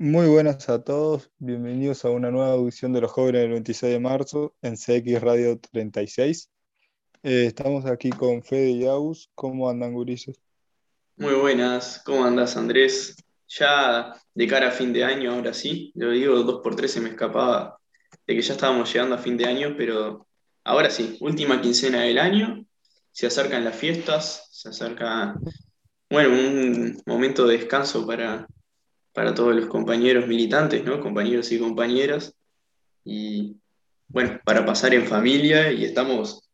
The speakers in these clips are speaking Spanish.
Muy buenas a todos, bienvenidos a una nueva audición de los jóvenes del 26 de marzo en CX Radio 36. Eh, estamos aquí con Fede y Aus. ¿Cómo andan, gurises? Muy buenas, ¿cómo andas, Andrés? Ya de cara a fin de año, ahora sí, lo digo, dos por tres se me escapaba de que ya estábamos llegando a fin de año, pero ahora sí, última quincena del año, se acercan las fiestas, se acerca, bueno, un momento de descanso para, para todos los compañeros militantes, ¿no? Compañeros y compañeras. Y bueno, para pasar en familia y estamos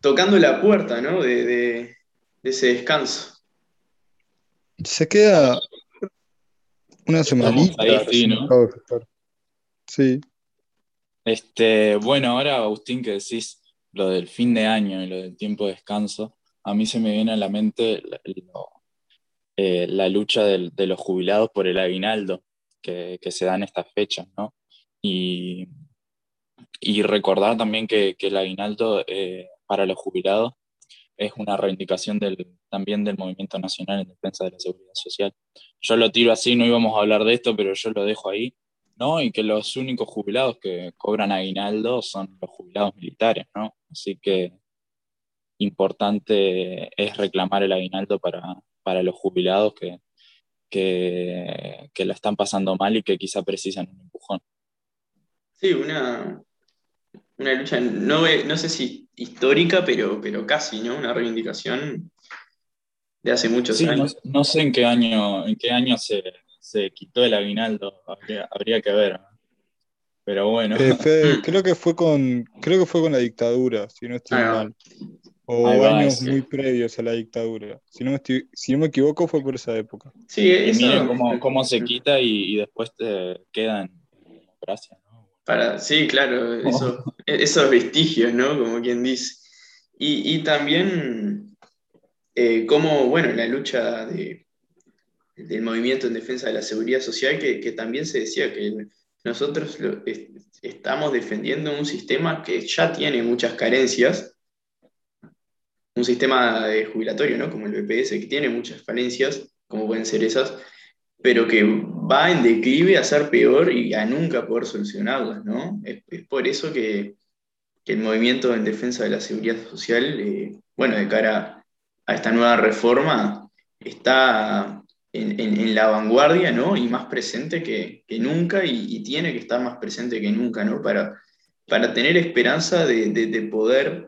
tocando la puerta, ¿no? De, de- de ese descanso. Se queda una semanita. ahí, sí, Este, bueno, ahora Agustín, que decís lo del fin de año y lo del tiempo de descanso, a mí se me viene a la mente lo- eh, la lucha de los jubilados por el aguinaldo que, se da en estas fechas, ¿no? Y, recordar también que, el aguinaldo eh, para los jubilados es una reivindicación también del Movimiento Nacional en Defensa de la Seguridad Social. Yo lo tiro así, no íbamos a hablar de esto, pero yo lo dejo ahí, ¿no? Y que los únicos jubilados que cobran aguinaldo son los jubilados militares, ¿no? Así que importante es reclamar el aguinaldo para, para los jubilados que, que, que la están pasando mal y que quizá precisan un empujón. Sí, una, una lucha, no, no sé si histórica, pero, pero casi, ¿no? Una reivindicación de hace muchos Sí, años. no sé en qué año, en qué año se, se quitó el aguinaldo, habría, habría que ver. Pero bueno, Eh, Fede, creo que fue con, creo que fue con la dictadura, si no estoy va. mal. O años sí. muy previos a la dictadura. Si no me estoy- si no me equivoco, fue por esa época. Sí, y eso. miren cómo, cómo se quita y, y después te queda en democracia, ¿no? Para, sí, claro, eso, esos vestigios, ¿no? Como quien dice. Y, y también eh, cómo, bueno, la lucha de, del movimiento en defensa de la seguridad social, que, que también se decía que nosotros lo- es- estamos defendiendo un sistema que ya tiene muchas carencias, un sistema de jubilatorio, ¿no? Como el BPS, que tiene muchas falencias, como pueden ser esas, pero que va en declive a ser peor y a nunca poder solucionarlas, ¿no? Es, por eso que, el movimiento en defensa de la seguridad social, eh, bueno, de cara a esta nueva reforma, está en, la vanguardia, ¿no? Y más presente que, nunca y, tiene que estar más presente que nunca, ¿no? Para, para tener esperanza de poder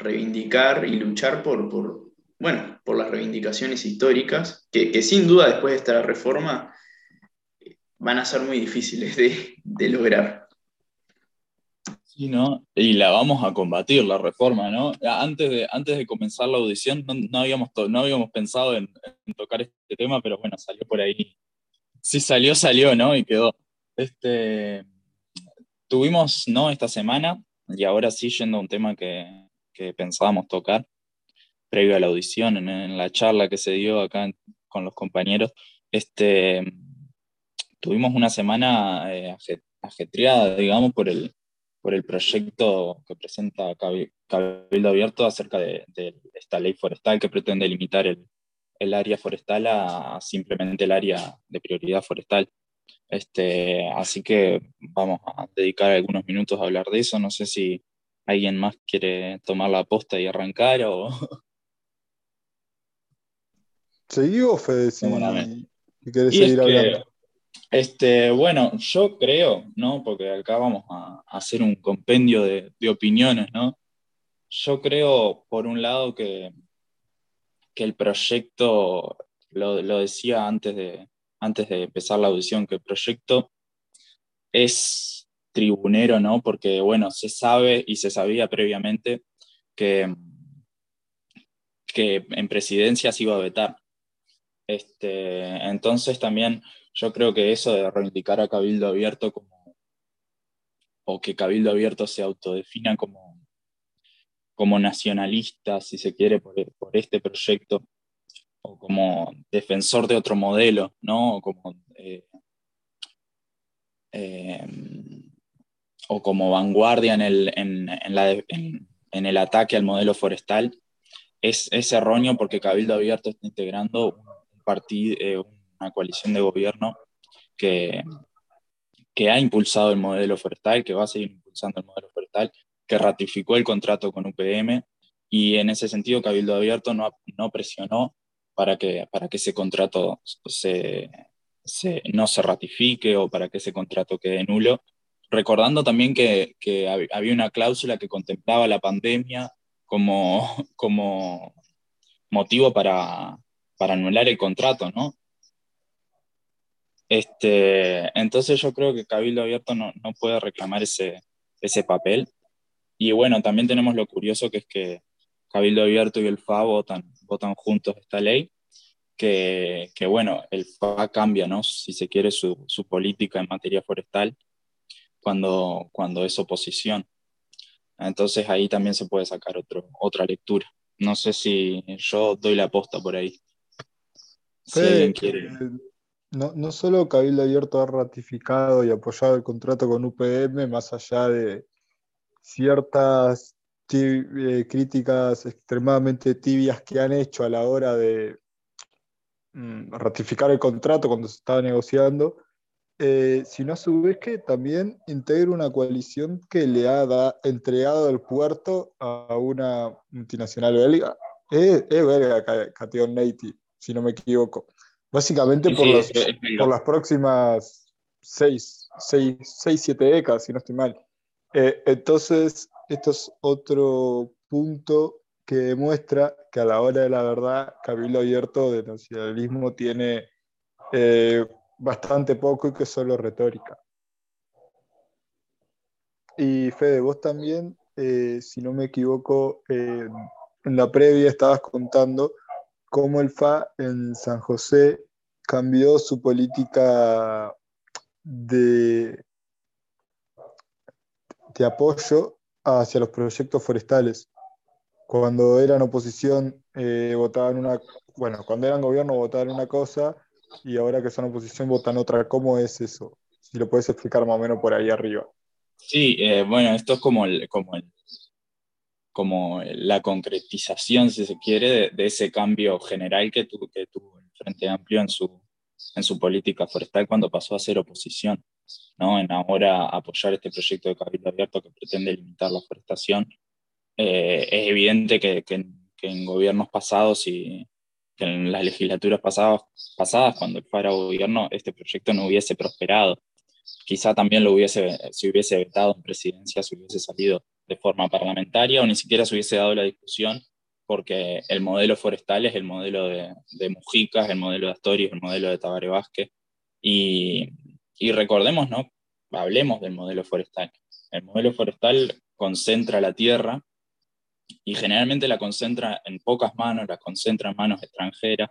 reivindicar y luchar por, por, bueno, por las reivindicaciones históricas, que, sin duda después de esta reforma eh, van a ser muy difíciles de, lograr. Sí, ¿no? Y la vamos a combatir, la reforma, ¿no? Antes de, antes de comenzar la audición no, habíamos, no habíamos pensado en, tocar este tema, pero bueno, salió por ahí. Sí salió, salió, ¿no? Y quedó. Este, tuvimos, ¿no? Esta semana, y ahora sí yendo a un tema que, pensábamos tocar, previo a la audición, en, la charla que se dio acá en- con los compañeros, este, tuvimos una semana eh, aje- ajetreada, digamos, por el, por el proyecto que presenta Cabi- Cabildo Abierto acerca de, esta ley forestal que pretende limitar el, el área forestal a simplemente el área de prioridad forestal. Este, así que vamos a dedicar algunos minutos a hablar de eso. No sé si alguien más quiere tomar la posta y arrancar o... ¿Seguí o Fede, si, querés Y seguir que, hablando? este, bueno, yo creo, ¿no? Porque acá vamos a, a hacer un compendio de, de opiniones, ¿no? Yo creo, por un lado, que, que el proyecto, lo, lo decía antes de, antes de empezar la audición, que el proyecto es tribunero, ¿no? Porque, bueno, se sabe y se sabía previamente que, que en presidencia se iba a vetar. Este, entonces también yo creo que eso de reivindicar a Cabildo Abierto como, o que Cabildo Abierto se autodefina como, como nacionalista, si se quiere, por, este proyecto, o como defensor de otro modelo, ¿no? Como, eh, eh, o como vanguardia en el, en, en la, en, en el ataque al modelo forestal, es, es erróneo porque Cabildo Abierto está integrando un partido, eh, una coalición de gobierno que, que ha impulsado el modelo forestal, que va a seguir impulsando el modelo forestal, que ratificó el contrato con UPM y en ese sentido Cabildo Abierto no, no presionó para que, para que ese contrato se, no se ratifique o para que ese contrato quede nulo. Recordando también que, había una cláusula que contemplaba la pandemia como, motivo para, anular el contrato, ¿no? Este, entonces yo creo que Cabildo Abierto no, no, puede reclamar ese, papel. Y bueno, también tenemos lo curioso que es que Cabildo Abierto y el FA votan, juntos esta ley, que, bueno, el FA cambia, ¿no? Si se quiere, su, política en materia forestal cuando, cuando es oposición. Entonces ahí también se puede sacar otro, otra lectura. No sé si yo doy la aposta por ahí. Si alguien quiere. No, no solo Cabildo Abierto ha ratificado y apoyado el contrato con UPM, más allá de ciertas eh, críticas extremadamente tibias que han hecho a la hora de mm, ratificar el contrato cuando se estaba negociando, eh, sino a su vez que también integra una coalición que le ha entregado el puerto a una multinacional belga. Es, belga, Cation Native, si no me equivoco. Básicamente por, por las próximas seis, seis, seis, siete décadas, si no estoy mal. Eh, entonces, esto es otro punto que demuestra que a la hora de la verdad, Cabildo Abierto de nacionalismo tiene eh, bastante poco y que solo retórica. Y Fede, vos también, eh, si no me equivoco, en la previa estabas contando cómo el FA en San José cambió su política de, de apoyo hacia los proyectos forestales. Cuando eran oposición eh, votaban una, bueno, cuando eran gobierno votaban una cosa y ahora que son oposición votan otra. ¿Cómo es eso? Si lo puedes explicar más o menos por ahí arriba. Sí, eh, bueno, esto es como, el, como el, como la concretización, si se quiere, de, ese cambio general que, que tuvo el Frente Amplio en su, en su política forestal cuando pasó a ser oposición, ¿no? en ahora apoyar este proyecto de Cabildo Abierto que pretende limitar la forestación. Eh, es evidente que, que, en gobiernos pasados y que en las legislaturas pasadas, pasadas, cuando el fuera gobierno, este proyecto no hubiese prosperado. Quizá también lo hubiese, si hubiese vetado en presidencia, si hubiese salido de forma parlamentaria o ni siquiera se hubiese dado la discusión porque el modelo forestal es el modelo de, de Mujica, el modelo de Astorias, el modelo de Tabaré Vázquez. Y, y, recordemos, ¿no? Hablemos del modelo forestal. El modelo forestal concentra la tierra y generalmente la concentra en pocas manos, la concentra en manos extranjeras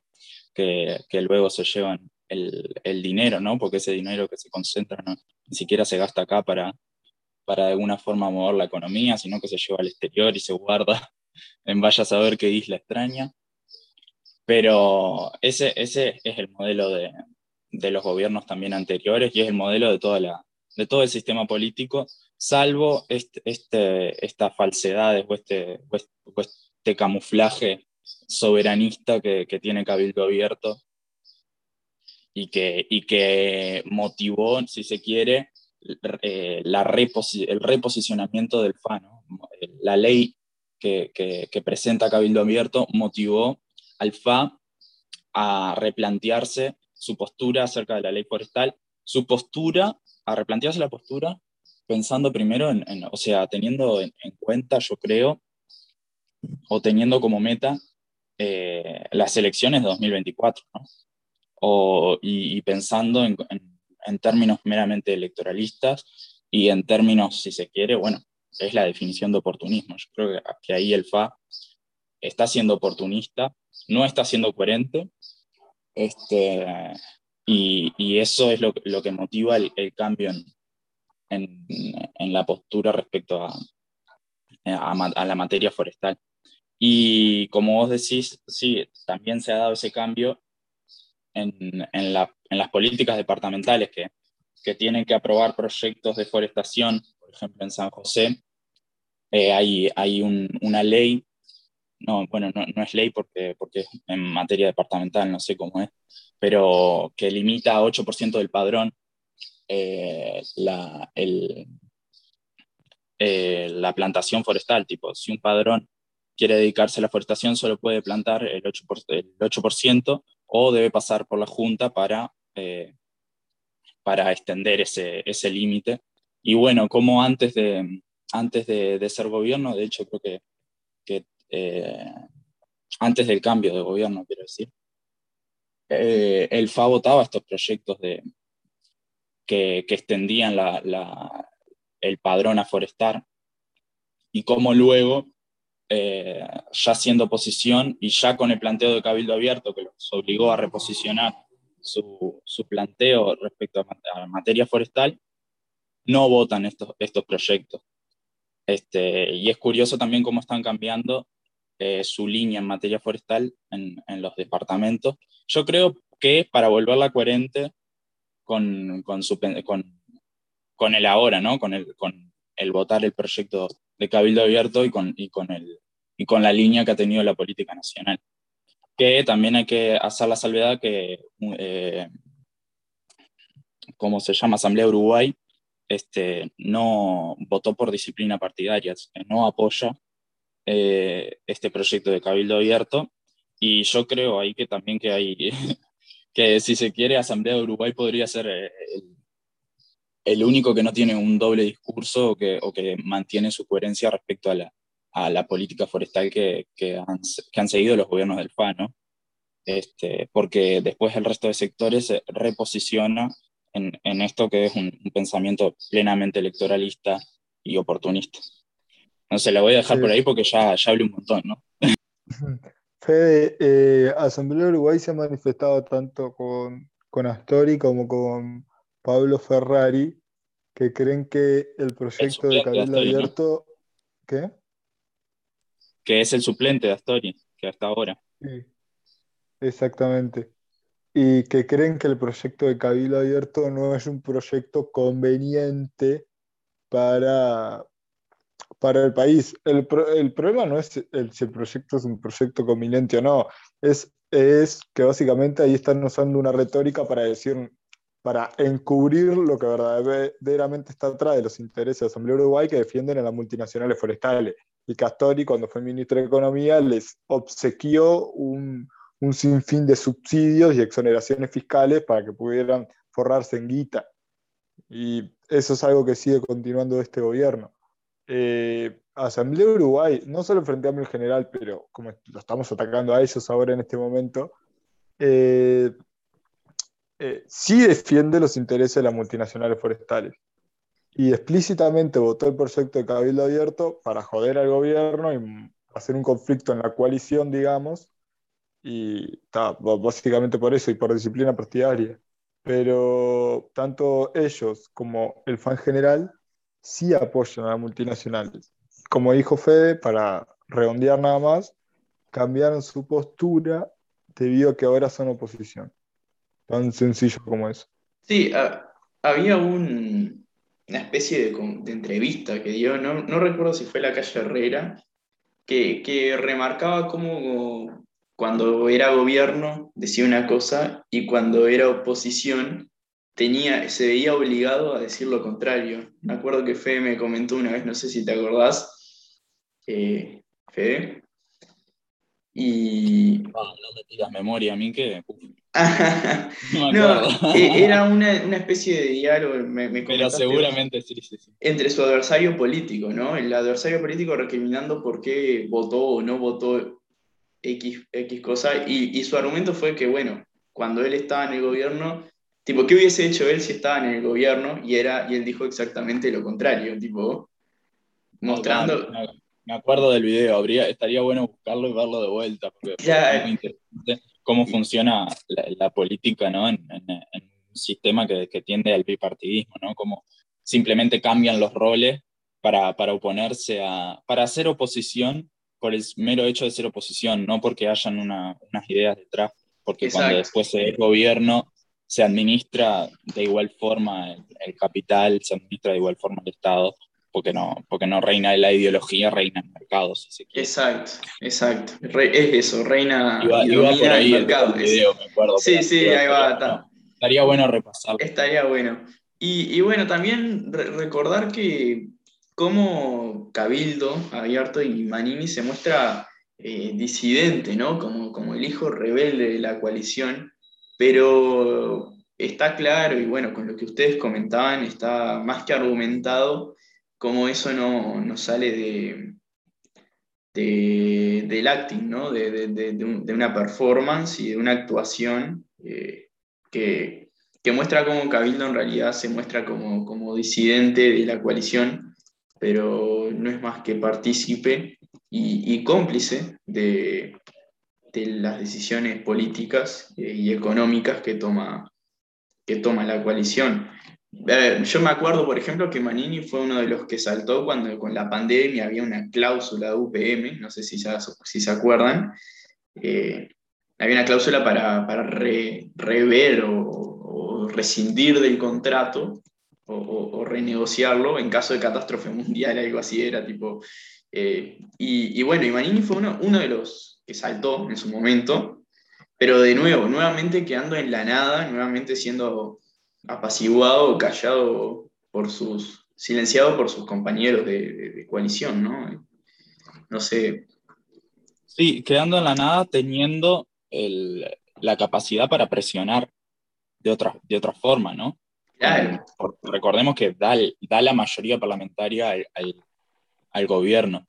que, que luego se llevan el, el, dinero, ¿no? Porque ese dinero que se concentra no, ni siquiera se gasta acá para, para de alguna forma mover la economía, sino que se lleva al exterior y se guarda en vaya a saber qué isla extraña. Pero ese, ese es el modelo de, de los gobiernos también anteriores y es el modelo de, toda la, de todo el sistema político, salvo este, este, estas falsedades o este, este camuflaje soberanista que, que, tiene Cabildo Abierto y que, y que motivó, si se quiere, eh, la el reposicionamiento del FA. La ley que, que, presenta Cabildo Abierto motivó al FA a replantearse su postura acerca de la ley forestal, su postura, a replantearse la postura pensando primero en, o sea, teniendo en, cuenta, yo creo, o teniendo como meta eh, las elecciones de 2024, ¿no? o, y, pensando en, en términos meramente electoralistas y en términos, si se quiere, bueno, es la definición de oportunismo. Yo creo que, ahí el FA está siendo oportunista, no está siendo coherente, este, y, y eso es lo, lo que motiva el, el cambio en, en, en, la postura respecto a, a, a, la materia forestal. Y como vos decís, sí, también se ha dado ese cambio en, en, la, en las políticas departamentales que, que, tienen que aprobar proyectos de forestación, por ejemplo en San José, eh, hay, hay un, una ley, no, bueno, no, no, es ley porque, porque en materia departamental no sé cómo es, pero que limita a 8% del padrón eh, la, eh, la plantación forestal. Tipo, si un padrón quiere dedicarse a la forestación, solo puede plantar el 8%, el 8% o debe pasar por la Junta para, eh, para extender ese, ese límite. Y bueno, como antes de, antes de, ser gobierno, de hecho creo que, que antes del cambio de gobierno, quiero decir, el FA votaba estos proyectos de, que, extendían el padrón a forestar y cómo luego, eh, ya siendo oposición y ya con el planteo de Cabildo Abierto que los obligó a reposicionar su, planteo respecto a, materia forestal, no votan estos, estos proyectos. Este, y es curioso también cómo están cambiando eh, su línea en materia forestal en, en, los departamentos. Yo creo que para volverla coherente con, con, su, con, con, el ahora, ¿no? con, el, con el votar el proyecto de Cabildo Abierto y con, y, con el, y con la línea que ha tenido la política nacional. Que también hay que hacer la salvedad que, eh, como se llama Asamblea Uruguay, este, no votó por disciplina partidaria, no apoya eh, este proyecto de Cabildo Abierto. Y yo creo ahí que también que hay que si se quiere, Asamblea de Uruguay podría ser eh, el, único que no tiene un doble discurso o que, o que mantiene su coherencia respecto a la, a la política forestal que, que, han, que, han, seguido los gobiernos del FA, ¿no? Este, porque después el resto de sectores se reposiciona en, en esto que es un, pensamiento plenamente electoralista y oportunista. No se la voy a dejar por ahí porque ya, ya hablé un montón, ¿no? Fede, eh, Asamblea Uruguay se ha manifestado tanto con, con Astori como con Pablo Ferrari, que creen que el proyecto de Cabildo Abierto. ¿Qué? Que es el suplente de Astori, que hasta ahora. Sí, exactamente. Y que creen que el proyecto de Cabildo Abierto no es un proyecto conveniente para, para el país. El, problema no es el, si el proyecto es un proyecto conveniente o no, es, es que básicamente ahí están usando una retórica para decir, para encubrir lo que verdaderamente está atrás de los intereses de Asamblea Uruguay que defienden a las multinacionales forestales. Y Castori, cuando fue ministro de Economía, les obsequió un, un sinfín de subsidios y exoneraciones fiscales para que pudieran forrarse en guita. Y eso es algo que sigue continuando este gobierno eh, Asamblea Uruguay, no solo frente a general, pero como lo estamos atacando a ellos ahora en este momento, eh, eh, sí defiende los intereses de las multinacionales forestales. Y explícitamente votó el proyecto de Cabildo Abierto para joder al gobierno y hacer un conflicto en la coalición, digamos, y está, básicamente por eso y por disciplina partidaria. Pero tanto ellos como el fan general sí apoyan a las multinacionales. Como dijo Fede, para redondear nada más, cambiaron su postura debido a que ahora son oposición. Tan sencillo como eso. Sí, había un, una especie de, entrevista que dio, no, no, recuerdo si fue la calle Herrera, que, que remarcaba cómo cuando era gobierno decía una cosa y cuando era oposición tenía, se veía obligado a decir lo contrario. Me acuerdo que Fede me comentó una vez, no sé si te acordás, eh, Fede. Y... no me tiras memoria a mí que... no, e-, era una, especie de diálogo, me, Pero seguramente sí, sí, sí. Entre su adversario político, ¿no? El adversario político recriminando por qué votó o no votó X, X cosa, y, y su argumento fue que, bueno, cuando él estaba en el gobierno Tipo, ¿qué hubiese hecho él si estaba en el gobierno y, era, y él dijo exactamente lo contrario? Tipo, mostrando... me acuerdo del video, habría, estaría bueno buscarlo y verlo de vuelta, porque es muy interesante cómo funciona la, política ¿no? en, un sistema que, que, tiende al bipartidismo, ¿no? Cómo simplemente cambian los roles para, para oponerse a... para hacer oposición por el mero hecho de ser oposición, no porque hayan unas ideas detrás, porque cuando después se es gobierno se administra de igual forma el, capital, se administra de igual forma el Estado, porque no, porque no reina la ideología, reina el mercado. exacto, exacto. es eso, reina y domina el mercado. sí, sí, ahí va. estaría bueno repasarlo. Estaría bueno. Y, bueno, también recordar que como Cabildo, Abierto y Manini se muestra eh, disidente, ¿no? Como, como el hijo rebelde de la coalición, pero está claro, y bueno, con lo que ustedes comentaban, está más que argumentado cómo eso no, sale de, del acting, ¿no? de, una performance y de una actuación eh, que, muestra cómo Cabildo en realidad se muestra como, como disidente de la coalición, pero no es más que partícipe y, cómplice de, las decisiones políticas eh, y económicas que toma, que toma la coalición. Yo me acuerdo, por ejemplo, que Manini fue uno de los que saltó cuando con la pandemia había una cláusula de UPM, no sé si, si se acuerdan, eh, había una cláusula para, para rever o, rescindir del contrato o, renegociarlo en caso de catástrofe mundial, algo así era, tipo... Eh, y, bueno, y Manini fue uno, uno de los que saltó en su momento, pero de nuevo, nuevamente quedando en la nada, nuevamente siendo apaciguado callado por sus, silenciado por sus compañeros de, coalición, ¿no? No sé. Sí, quedando en la nada, teniendo la capacidad para presionar de otra, de otra forma, ¿no? Claro. recordemos que da, da, la mayoría parlamentaria al, gobierno.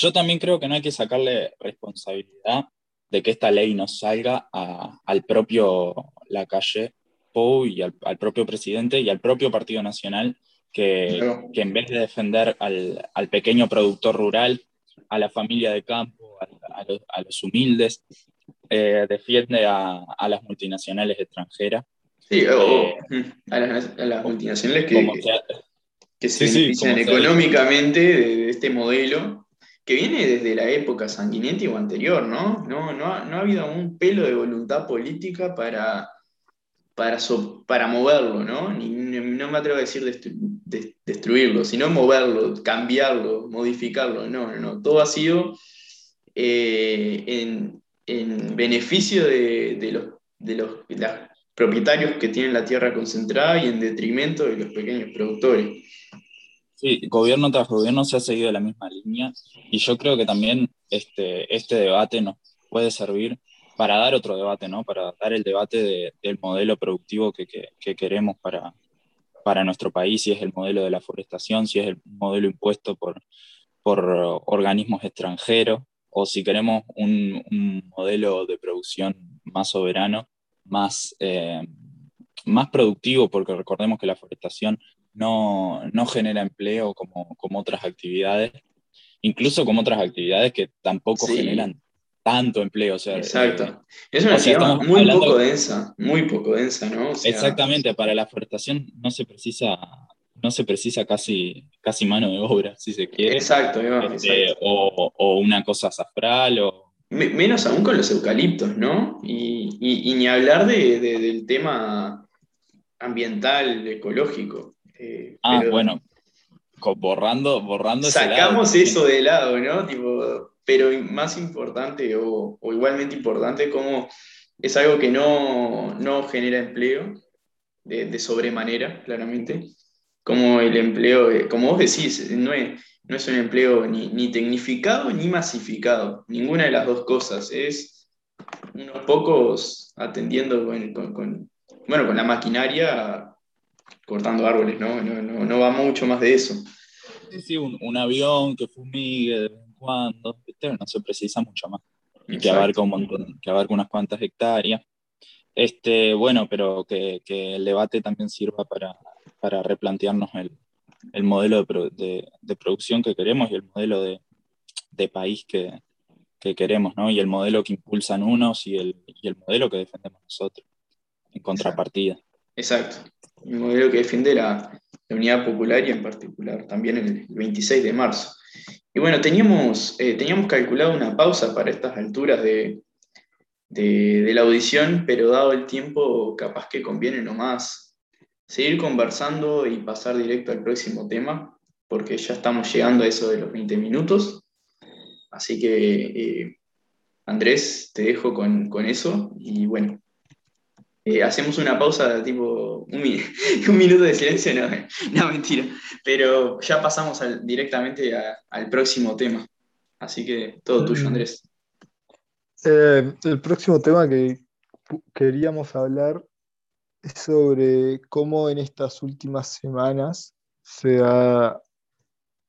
Yo también creo que no hay que sacarle responsabilidad de que esta ley no salga al propio la calle Pou y al, propio presidente y al propio Partido Nacional, que, que en vez de defender al, al, pequeño productor rural, a la familia de campo, a, los, humildes, eh, defiende a, las multinacionales extranjeras. Sí, o eh, a, las, multinacionales que, que, se benefician económicamente de, este modelo que viene desde la época sanguinenta o anterior, ¿no? No, no, ha, no ha habido un pelo de voluntad política para para, para moverlo, ¿no? no me atrevo a decir destruirlo, sino moverlo, cambiarlo, modificarlo. No, no, Todo ha sido eh, en, beneficio de, los, de los propietarios que tienen la tierra concentrada y en detrimento de los pequeños productores. Sí, gobierno tras gobierno se ha seguido la misma línea y yo creo que también este, este debate nos puede servir para dar otro debate, ¿no? Para dar el debate del modelo productivo que, queremos para, para nuestro país, si es el modelo de la forestación, si es el modelo impuesto por, por organismos extranjeros, o si queremos un, modelo de producción más soberano, más, eh, más productivo, porque recordemos que la forestación no, genera empleo como, como otras actividades, incluso como otras actividades que tampoco generan tanto empleo. O sea, Exacto. Eh, es una actividad muy poco densa, muy poco densa, ¿no? exactamente, para la forestación no se precisa, no se precisa casi, casi mano de obra, si se quiere. Exacto, este, O, una cosa safral o... Menos aún con los eucaliptos, ¿no? Y, ni hablar del tema ambiental, ecológico. Eh, ah, bueno, borrando, borrando Sacamos eso de lado, ¿no? Tipo, pero más importante o, igualmente importante como es algo que no, genera empleo de, sobremanera, claramente, como el empleo, como vos decís, no es, no es un empleo ni, tecnificado ni masificado, ninguna de las dos cosas, es unos pocos atendiendo con, bueno, con la maquinaria cortando árboles, ¿no? No, va mucho más de eso. Sí, sí, un, un avión que fumigue cuando, no se precisa mucho más. Y que abarca, un montón, que abarca unas cuantas hectáreas. Este, bueno, pero que, que el debate también sirva para, para replantearnos el, el modelo de, de, producción que queremos y el modelo de, de país que, que, queremos, ¿no? Y el modelo que impulsan unos y el, y el modelo que defendemos nosotros, en contrapartida. Exacto. El modelo que defiende la, unidad popular y en particular también el 26 de marzo. Y bueno, teníamos, eh, teníamos calculado una pausa para estas alturas de, de, la audición, pero dado el tiempo, capaz que conviene nomás seguir conversando y pasar directo al próximo tema. porque ya estamos llegando a eso de los 20 minutos. Así que, eh, Andrés, te dejo con, eso y bueno, eh, hacemos una pausa tipo un, minuto de silencio, no, no, mentira, pero ya pasamos directamente al próximo tema. Así que todo tuyo, mm. Andrés. Eh, el próximo tema que queríamos hablar es sobre cómo en estas últimas semanas se ha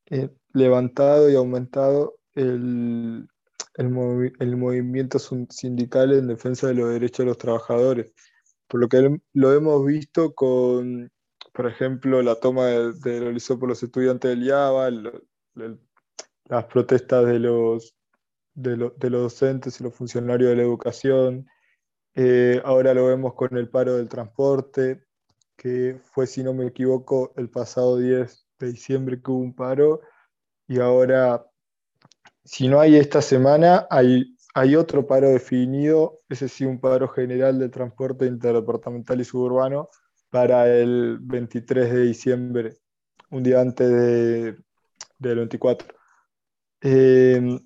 eh, levantado y aumentado el, el, movimiento sindical en defensa de los derechos de los trabajadores. Por lo que lo hemos visto con, por ejemplo, la toma de, de por los estudiantes del IABA, las protestas de los de, los docentes y los funcionarios de la educación. Eh, ahora lo vemos con el paro del transporte, que fue, si no me equivoco, el pasado 10 de diciembre que hubo un paro. Y ahora, si no hay esta semana, hay, hay otro paro definido, ese sí, un paro general de transporte interdepartamental y suburbano para el 23 de diciembre, un día antes de, del 24. Eh,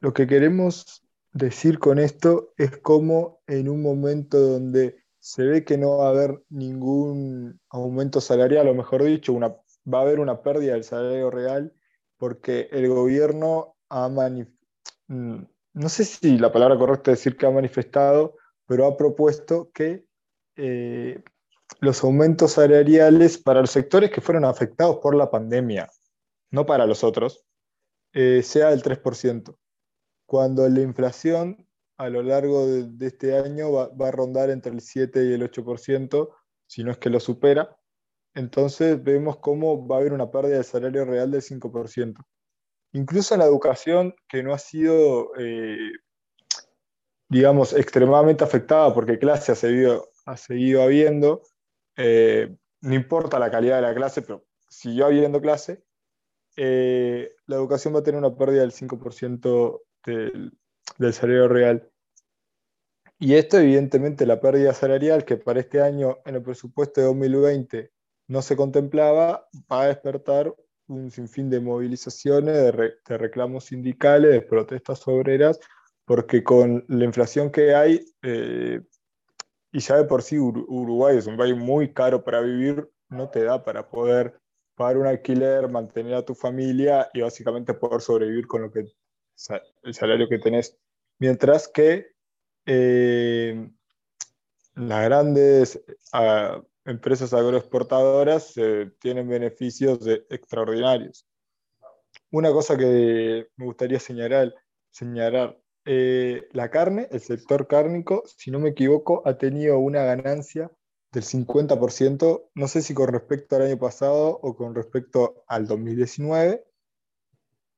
lo que queremos decir con esto es cómo en un momento donde se ve que no va a haber ningún aumento salarial, o mejor dicho, una, va a haber una pérdida del salario real, porque el gobierno ha mm, no sé si la palabra correcta es decir que ha manifestado, pero ha propuesto que eh, los aumentos salariales para los sectores que fueron afectados por la pandemia, no para los otros, eh, sea del 3% cuando la inflación a lo largo de, este año va, a rondar entre el 7 y el 8%, si no es que lo supera. Entonces vemos cómo va a haber una pérdida de salario real del 5%. Incluso en la educación, que no ha sido, eh, digamos, extremadamente afectada porque clase ha seguido, ha seguido habiendo, eh, no importa la calidad de la clase, pero siguió habiendo clase, eh, la educación va a tener una pérdida del 5% del, salario real. Y esto, evidentemente, la pérdida salarial que para este año en el presupuesto de 2020 no se contemplaba, va a despertar un sinfín de movilizaciones, de, reclamos sindicales, de protestas obreras, porque con la inflación que hay, eh, y ya de por sí Uruguay es un país muy caro para vivir, no te da para poder pagar un alquiler, mantener a tu familia y básicamente poder sobrevivir con lo que el salario que tenés. Mientras que eh, las grandes ah, empresas agroexportadoras eh, tienen beneficios extraordinarios. Una cosa que me gustaría señalar, señalar eh, la carne, el sector cárnico, si no me equivoco, ha tenido una ganancia del 50%, no sé si con respecto al año pasado o con respecto al 2019,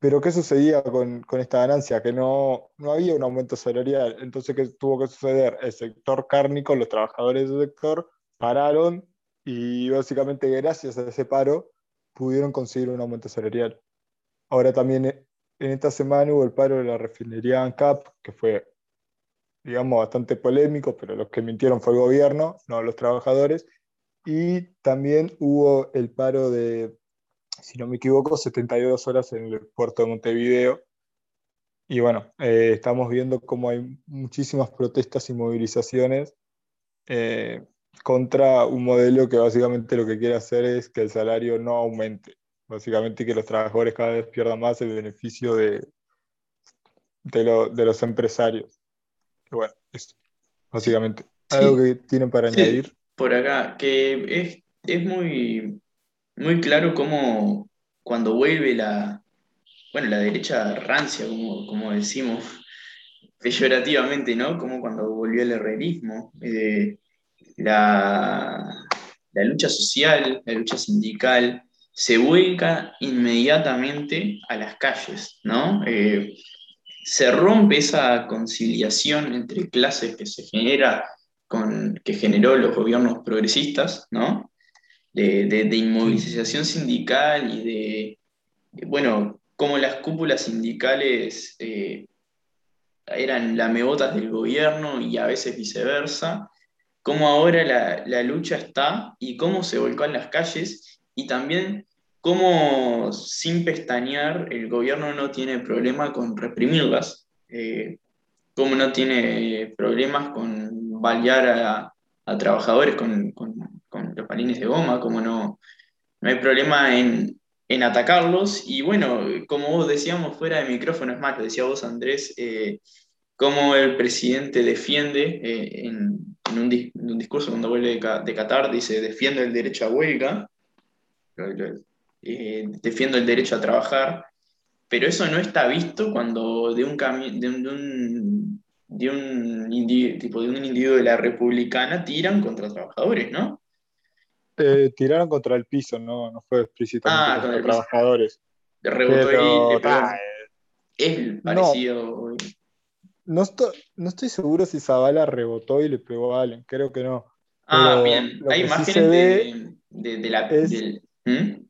pero ¿qué sucedía con, esta ganancia? Que no, no, había un aumento salarial. Entonces, ¿qué tuvo que suceder? El sector cárnico, los trabajadores del sector, pararon y básicamente gracias a ese paro pudieron conseguir un aumento salarial. Ahora también eh, en esta semana hubo el paro de la refinería ANCAP, que fue, digamos, bastante polémico, pero los que mintieron fue el gobierno, no los trabajadores. Y también hubo el paro de si no me equivoco, 72 horas en el puerto de Montevideo. Y bueno, eh, estamos viendo cómo hay muchísimas protestas y movilizaciones eh, contra un modelo que básicamente lo que quiere hacer es que el salario no aumente. Básicamente que los trabajadores cada vez pierdan más el beneficio de, de, los empresarios. bueno, eso, básicamente. ¿Algo que tienen para añadir? Por acá, que es, es muy muy claro cómo cuando vuelve la, bueno, la derecha rancia, como, como decimos peyorativamente, ¿no? Como cuando volvió el herrerismo, eh, la, la, lucha social, la lucha sindical, se vuelca inmediatamente a las calles, ¿no? Eh, se rompe esa conciliación entre clases que se genera con, que generó los gobiernos progresistas, ¿no? de, inmovilización sindical y de, bueno, cómo las cúpulas sindicales eh, eran lamebotas del gobierno y a veces viceversa, cómo ahora la, lucha está y cómo se volcó en las calles y también cómo sin pestañear el gobierno no tiene problema con reprimirlas, eh, cómo no tiene problemas con balear a, trabajadores con, los palines de goma, cómo no, no hay problema en, atacarlos. Y bueno, como vos decíamos fuera de micrófono, es más, lo decía vos Andrés, eh, cómo el presidente defiende eh, en, un, discurso cuando vuelve de, Qatar, dice, defiende el derecho a huelga, eh, defiendo el derecho a trabajar, pero eso no está visto cuando de un, de un, de un, individuo, tipo, de un individuo de la republicana tiran contra trabajadores, ¿no? Eh, tiraron contra el piso, no, no fue explícitamente ah, contra trabajadores. Rebotó es parecido. No estoy, no estoy seguro si Zavala rebotó y le pegó a Allen, creo que no. Ah, bien. Hay imágenes de, de, la. ¿Mm?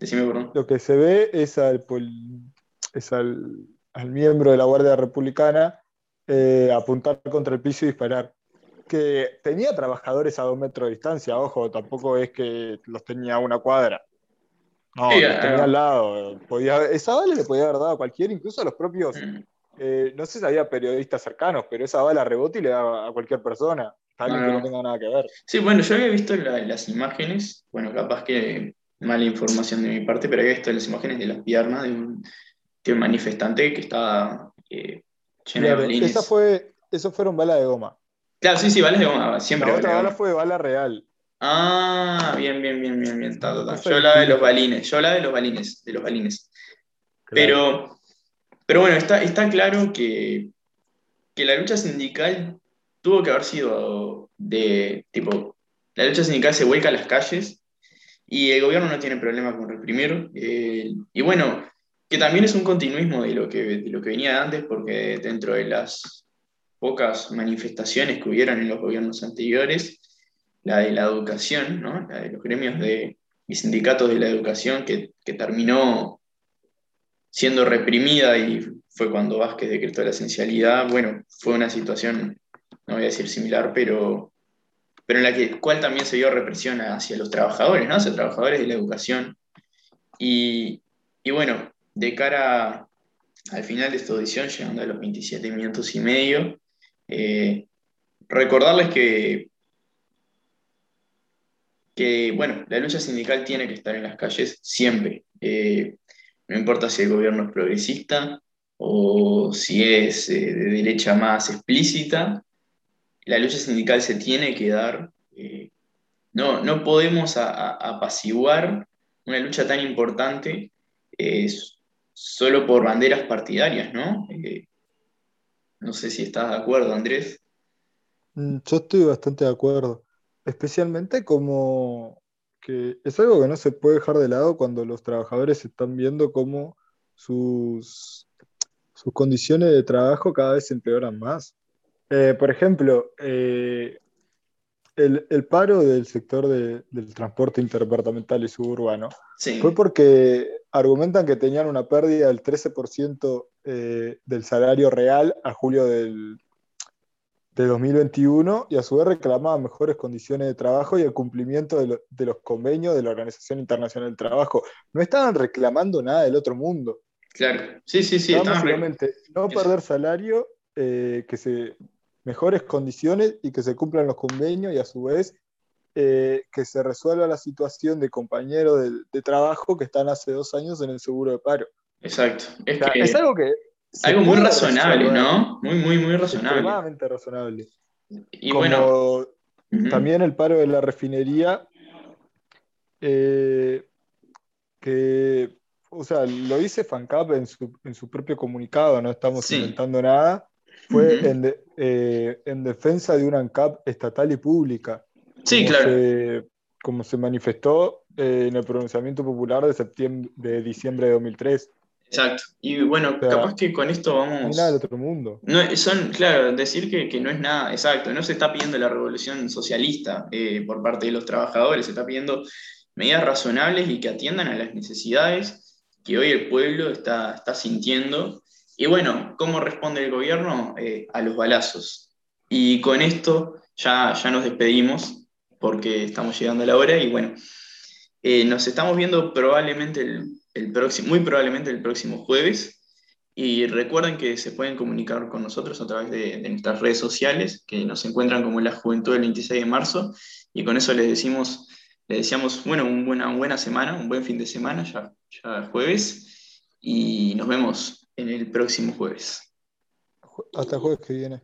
Decime. Lo que se ve es al, es al, miembro de la Guardia Republicana eh, apuntar contra el piso y disparar. Que tenía trabajadores a dos metros de distancia, ojo, tampoco es que los tenía a una cuadra. No, los tenía al lado. Podía, esa bala le podía haber dado a cualquiera, incluso a los propios. Mm. Eh, no sé si había periodistas cercanos, pero esa bala rebota y le da a cualquier persona. Alguien que no tenga nada que ver. Sí, bueno, yo había visto las imágenes, bueno, capaz que mala información de mi parte, pero había visto las imágenes de las piernas de un, manifestante que estaba eh, lleno de balines. Esa fue, eso fueron balas de goma. Claro, sí, sí, balas de goma, siempre. La otra bala fue bala real. Ah, bien, bien, bien, bien, bien. Yo hablaba de los balines, yo hablaba de los balines, de los balines. Pero pero bueno, está, está claro que, la lucha sindical tuvo que haber sido de tipo, la lucha sindical se vuelca a las calles y el gobierno no tiene problema con reprimir. Eh, y bueno, que también es un continuismo de lo, que, de lo que venía antes, porque dentro de las pocas manifestaciones que hubieron en los gobiernos anteriores, la de la educación, ¿no? la de los gremios de, y sindicatos de la educación, que, que terminó siendo reprimida y fue cuando Vázquez decretó la esencialidad, bueno, fue una situación, no voy a decir similar, pero, pero en la que, cual también se dio represión hacia los trabajadores, ¿no? hacia trabajadores de la educación. Y, bueno, de cara al final de esta audición, llegando a los 27 minutos y medio, eh, recordarles que, que, bueno, la lucha sindical tiene que estar en las calles siempre. Eh, no importa si el gobierno es progresista o si es eh, de derecha más explícita, la lucha sindical se tiene que dar. Eh, no, no podemos apaciguar una lucha tan importante eh, solo por banderas partidarias, ¿no? no sé si estás de acuerdo, Andrés. Mm, yo estoy bastante de acuerdo, especialmente como que es algo que no se puede dejar de lado cuando los trabajadores están viendo cómo sus, sus condiciones de trabajo cada vez se empeoran más. Eh, por ejemplo, eh, el, paro del sector del transporte interdepartamental y suburbano fue porque argumentan que tenían una pérdida del 13% eh, del salario real a julio del, de 2021 y a su vez reclamaba mejores condiciones de trabajo y el cumplimiento de, los convenios de la Organización Internacional del Trabajo. No estaban reclamando nada del otro mundo. Claro, sí, sí, sí. Básicamente, no perder salario, eh, que se mejores condiciones y que se cumplan los convenios y a su vez eh, que se resuelva la situación de compañeros de, trabajo que están hace dos años en el seguro de paro. Exacto. es algo que algo muy razonable, ¿no? Muy, muy, muy razonable. Extremadamente razonable. Y bueno. También el paro de la refinería, eh, que, o sea, lo dice FANCAP en su, propio comunicado, no estamos inventando nada, fue eh, en, defensa de una ANCAP estatal y pública. Sí, claro. como se manifestó eh, en el pronunciamiento popular de, septiembre, de diciembre de 2003. Exacto. Y bueno, capaz que con esto vamos. No es nada del otro mundo. No, son, claro, decir que, no es nada, exacto, no se está pidiendo la revolución socialista eh, por parte de los trabajadores, se está pidiendo medidas razonables y que atiendan a las necesidades que hoy el pueblo está, está sintiendo. Y bueno, ¿cómo responde el gobierno? Eh, a los balazos. Y con esto ya, ya nos despedimos porque estamos llegando a la hora y bueno. Eh, nos estamos viendo probablemente el, próximo, muy probablemente el próximo jueves. Y recuerden que se pueden comunicar con nosotros a través de, nuestras redes sociales, que nos encuentran como la Juventud del 26 de marzo. Y con eso les decimos, les deseamos bueno, una buena semana, un buen fin de semana, ya, jueves. Y nos vemos en el próximo jueves. Hasta el jueves que viene.